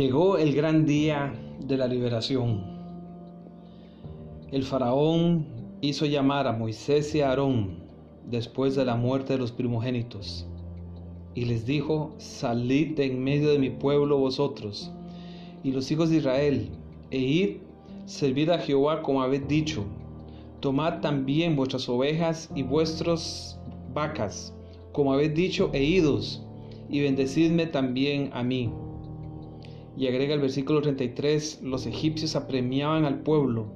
Llegó el gran día de la liberación. El faraón hizo llamar a Moisés y a Aarón después de la muerte de los primogénitos y les dijo, salid de en medio de mi pueblo vosotros y los hijos de Israel e id, servid a Jehová como habéis dicho. Tomad también vuestras ovejas y vuestras vacas, como habéis dicho, e idos, y bendecidme también a mí. Y agrega el versículo 33, los egipcios apremiaban al pueblo,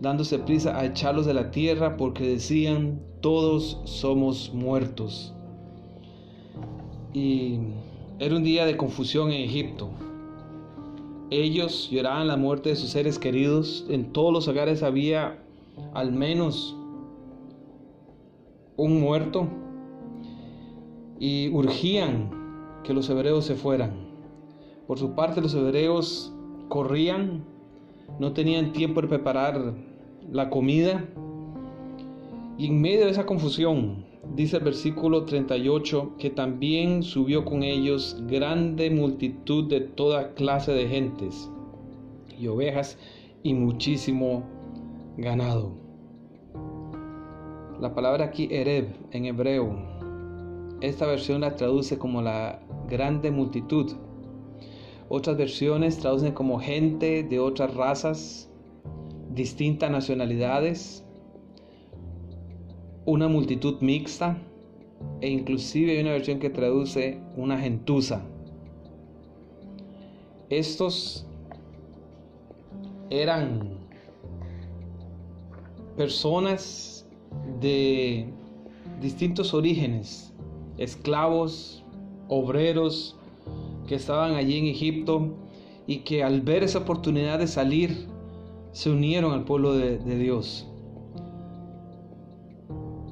dándose prisa a echarlos de la tierra, porque decían, todos somos muertos. Y era un día de confusión en Egipto. Ellos lloraban la muerte de sus seres queridos. En todos los hogares había al menos un muerto y urgían que los hebreos se fueran. Por su parte los hebreos corrían, no tenían tiempo de preparar la comida y en medio de esa confusión dice el versículo 38 que también subió con ellos grande multitud de toda clase de gentes y ovejas y muchísimo ganado. La palabra aquí Ereb en hebreo, esta versión la traduce como la grande multitud. Otras versiones traducen como gente de otras razas, distintas nacionalidades, una multitud mixta e inclusive hay una versión que traduce una gentuza. Estos eran personas de distintos orígenes, esclavos, obreros que estaban allí en Egipto y que al ver esa oportunidad de salir se unieron al pueblo de, Dios.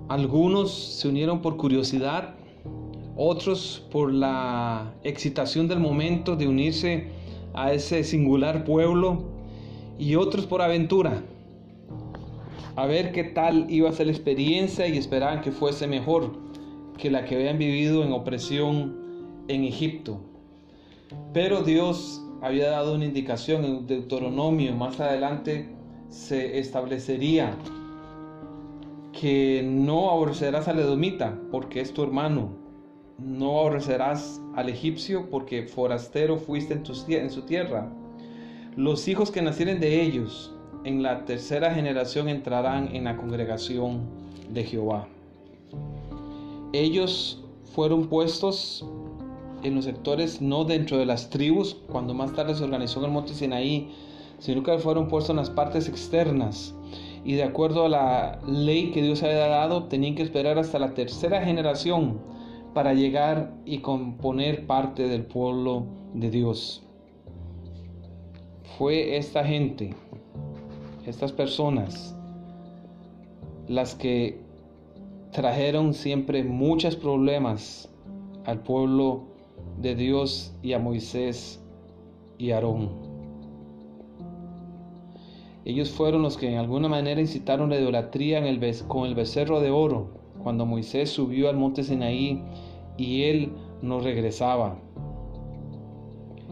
Algunos se unieron por curiosidad, otros por la excitación del momento de unirse a ese singular pueblo y otros por aventura. A ver qué tal iba a ser la experiencia y esperaban que fuese mejor que la que habían vivido en opresión en Egipto. Pero Dios había dado una indicación en Deuteronomio, más adelante se establecería que no aborrecerás al edomita porque es tu hermano, no aborrecerás al egipcio porque forastero fuiste en, en su tierra. Los hijos que nacieren de ellos en la tercera generación entrarán en la congregación de Jehová. Ellos fueron puestos en los sectores no dentro de las tribus, cuando más tarde se organizó el monte Sinaí, sino que fueron puestos en las partes externas y de acuerdo a la ley que Dios había dado, tenían que esperar hasta la tercera generación para llegar y componer parte del pueblo de Dios. Fue esta gente, estas personas, las que trajeron siempre muchos problemas al pueblo de Dios y a Moisés y Aarón. Ellos fueron los que en alguna manera incitaron la idolatría en el con el becerro de oro, cuando Moisés subió al monte Sinaí y él no regresaba.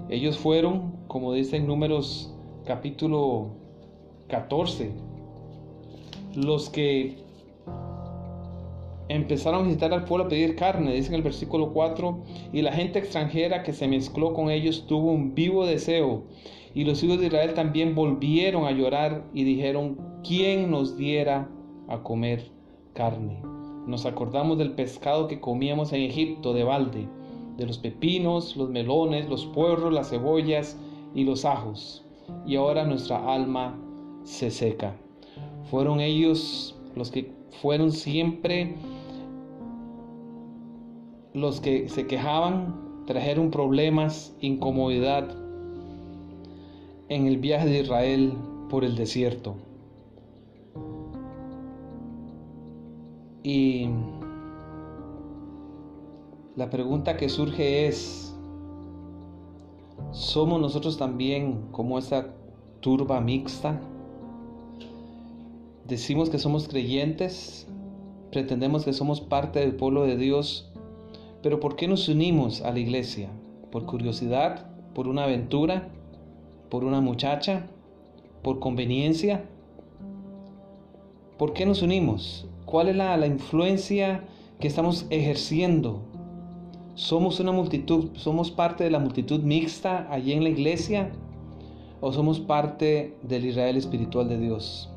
Ellos fueron, como dice en Números capítulo 14, los que empezaron a visitar al pueblo a pedir carne, dice en el versículo 4, y la gente extranjera que se mezcló con ellos tuvo un vivo deseo y los hijos de Israel también volvieron a llorar y dijeron, ¿quién nos diera a comer carne? Nos acordamos del pescado que comíamos en Egipto de balde, de los pepinos, los melones, los puerros, las cebollas y los ajos. Y ahora nuestra alma se seca. Fueron ellos los que fueron siempre los que se quejaban, trajeron problemas, incomodidad en el viaje de Israel por el desierto. Y la pregunta que surge es, ¿somos nosotros también como esta turba mixta? Decimos que somos creyentes, pretendemos que somos parte del pueblo de Dios, pero ¿por qué nos unimos a la iglesia? ¿Por curiosidad? por una aventura, por una muchacha, por conveniencia. ¿Por qué nos unimos? ¿Cuál es la, influencia que estamos ejerciendo? ¿Somos una multitud, somos parte de la multitud mixta allí en la iglesia? ¿O somos parte del Israel espiritual de Dios?